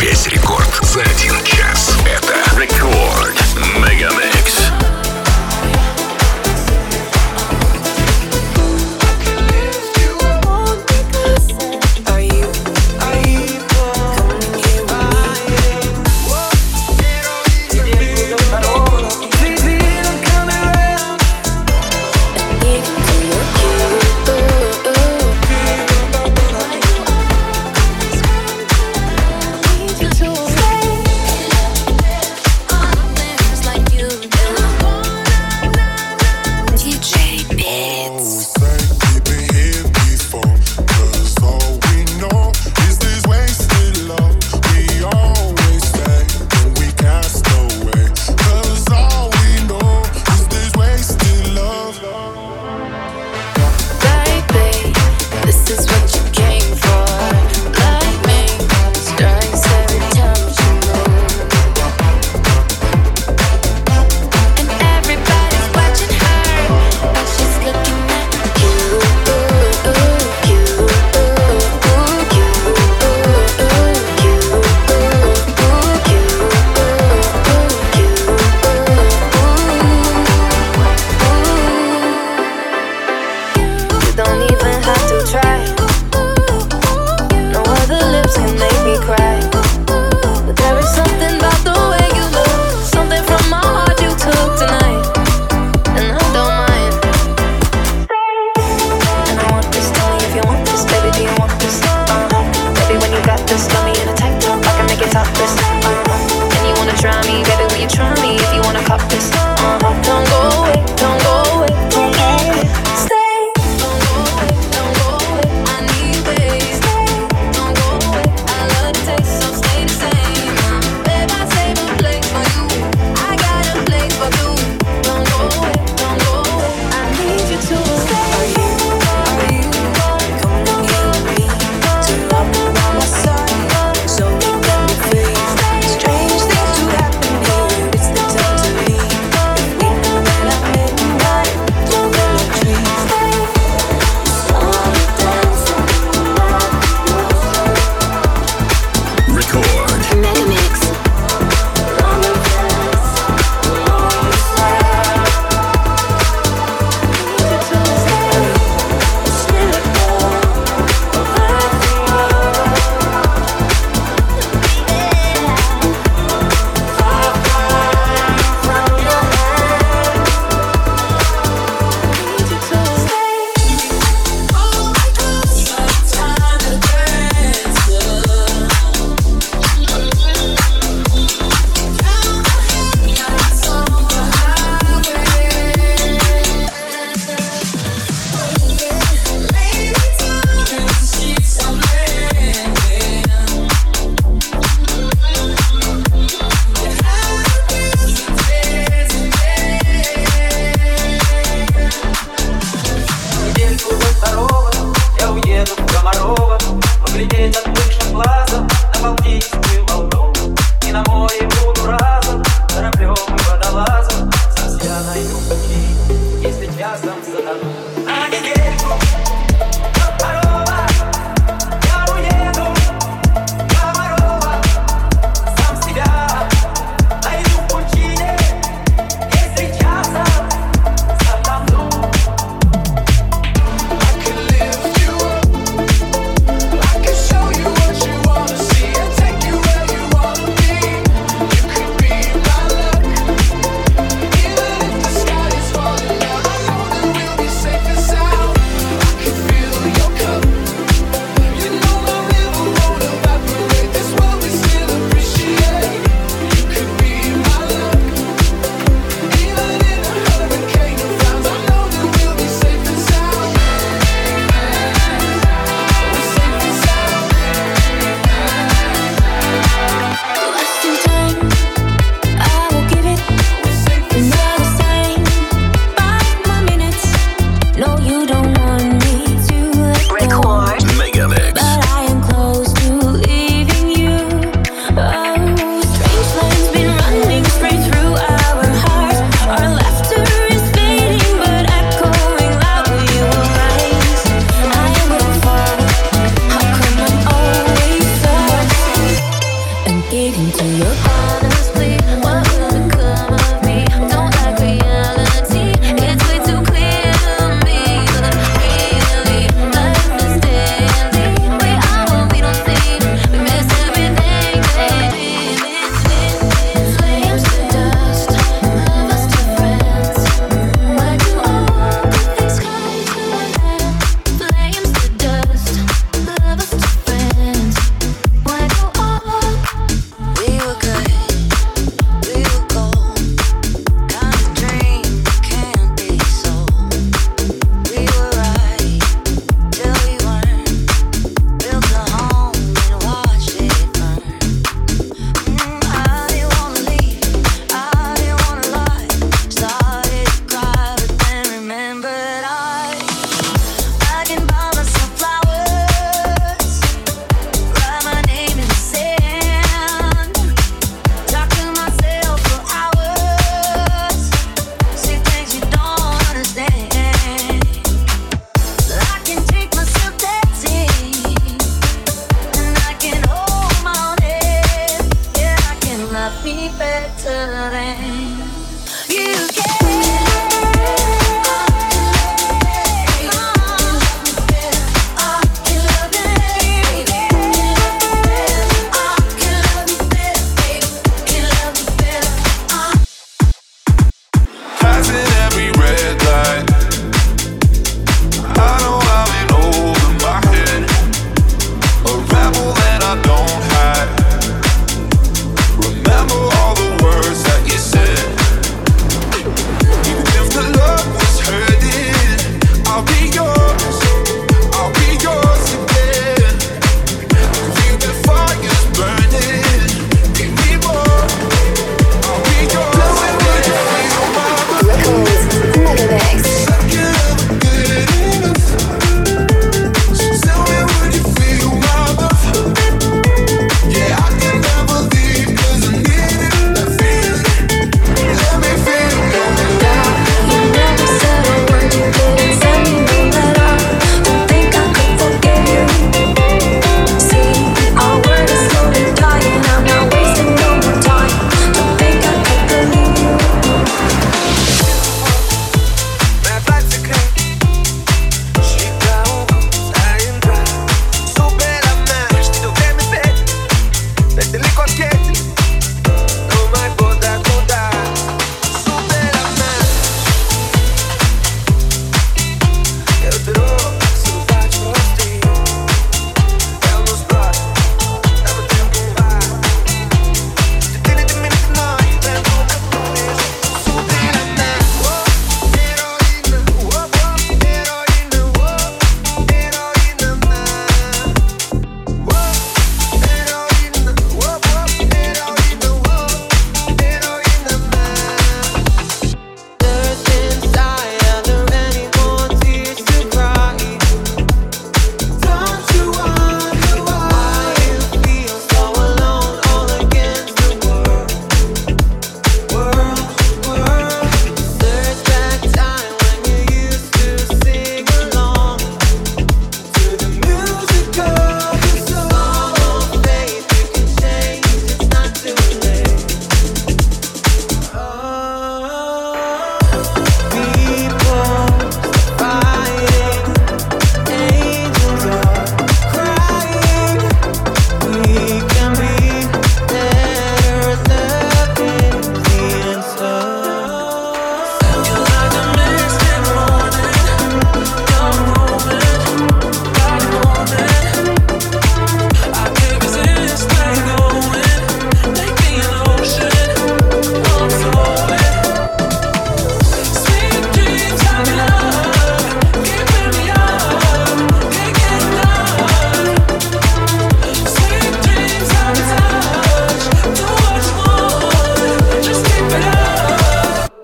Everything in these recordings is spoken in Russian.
Весь рекорд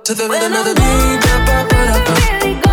to the rhythm of the beat.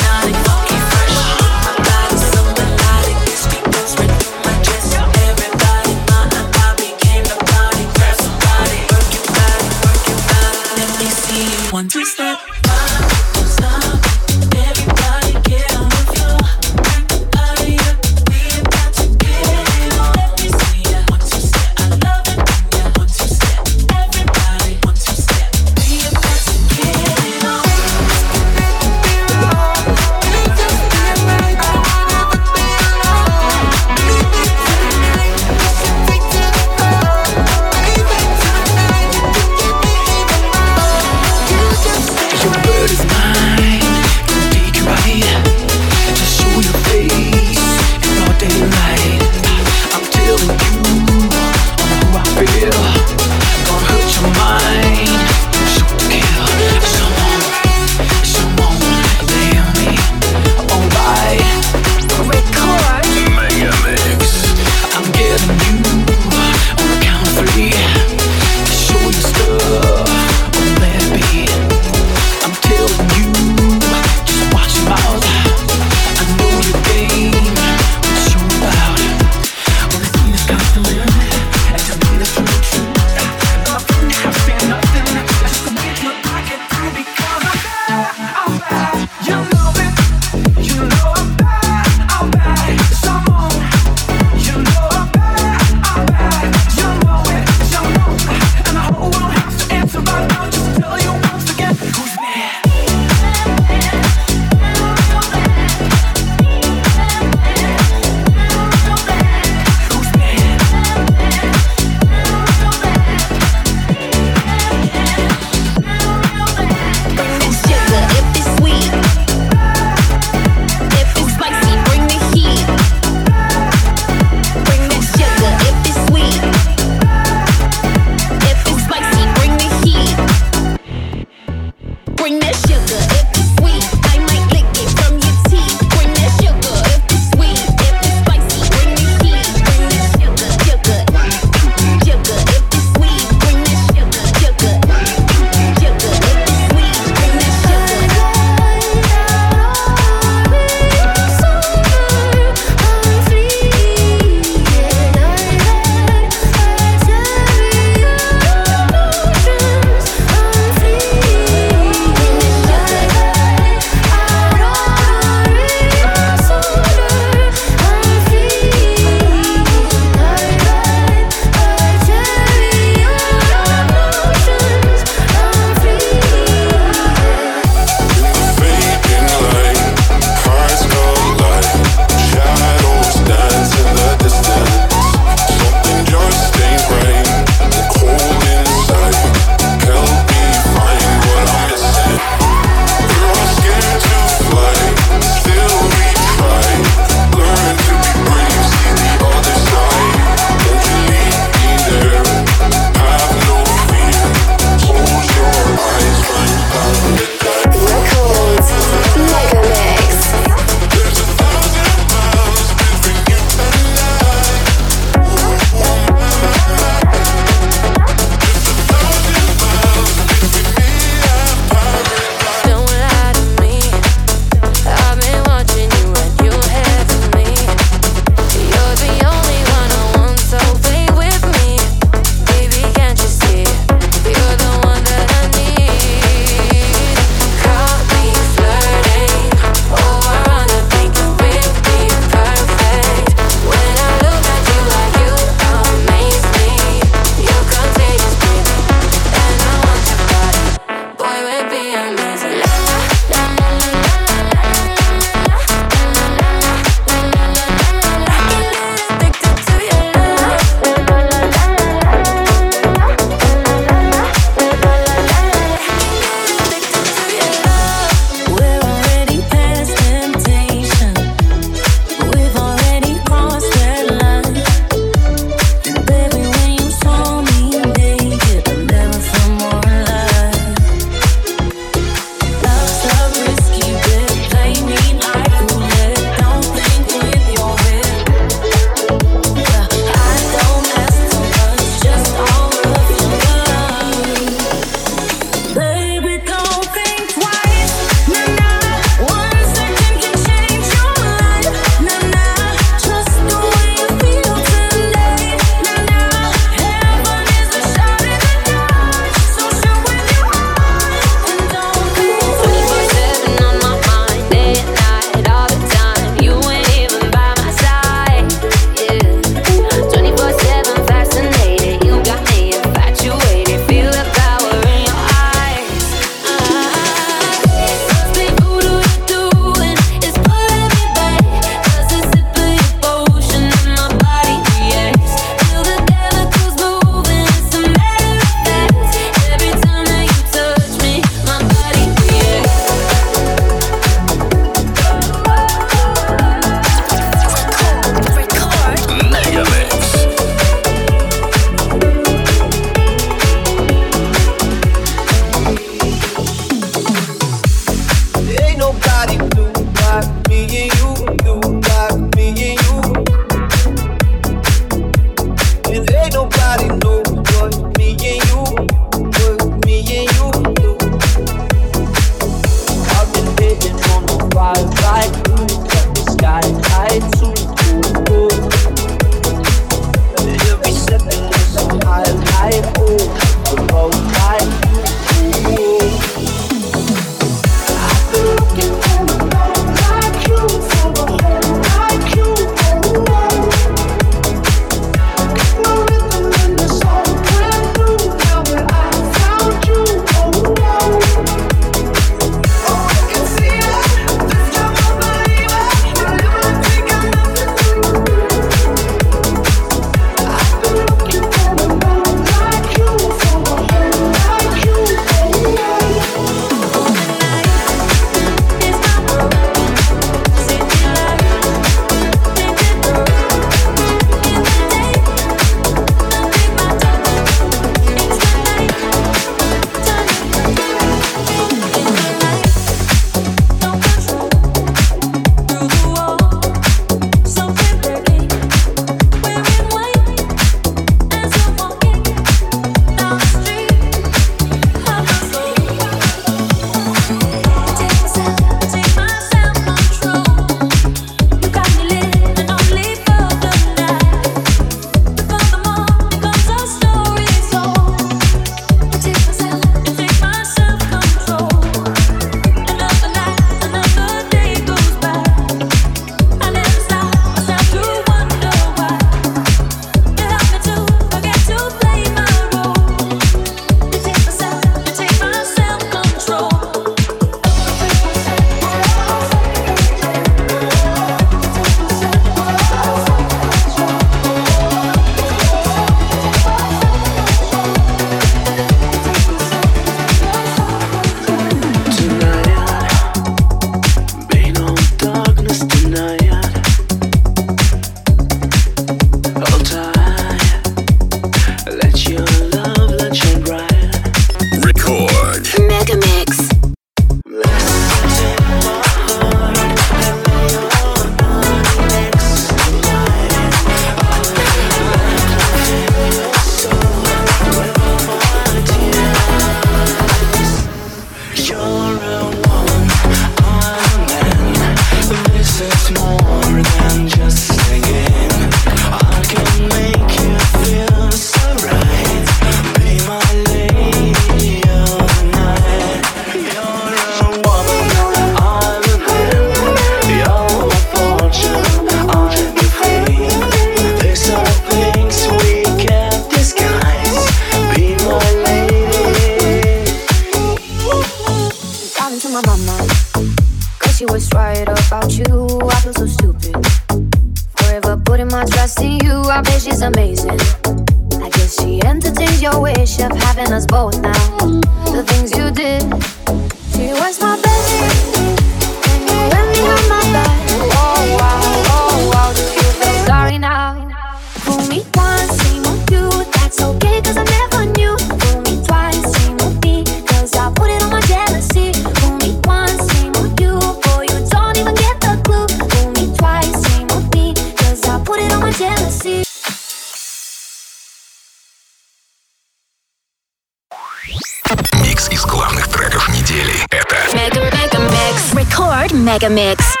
Микс из главных треков недели. Это Мега Megamix. Record Megamix.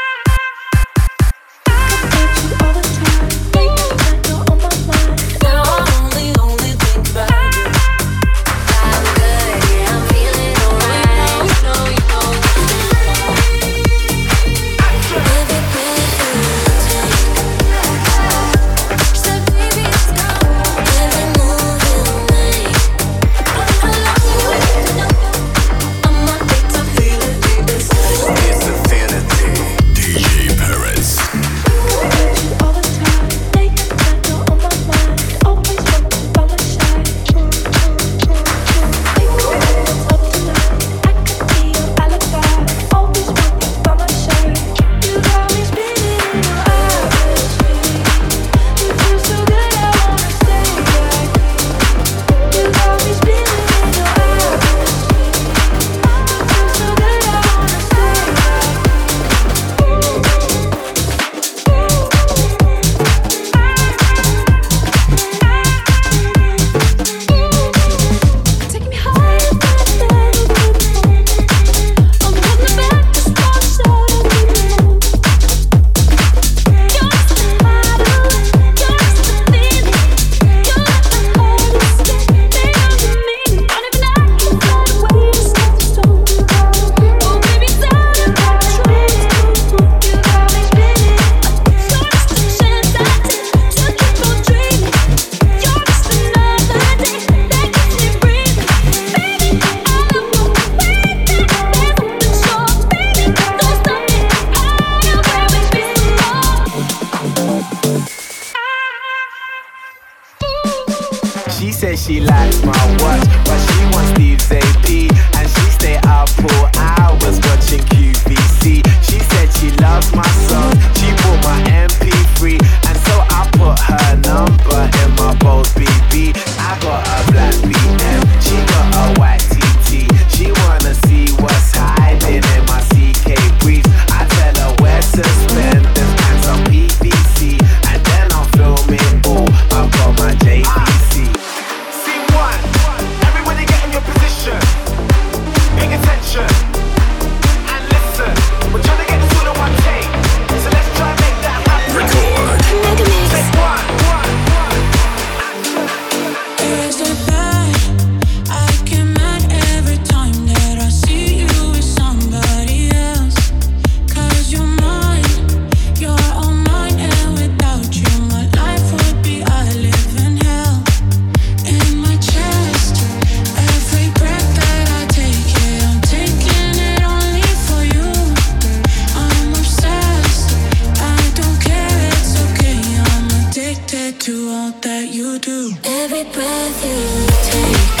to all that you do. Every breath you take.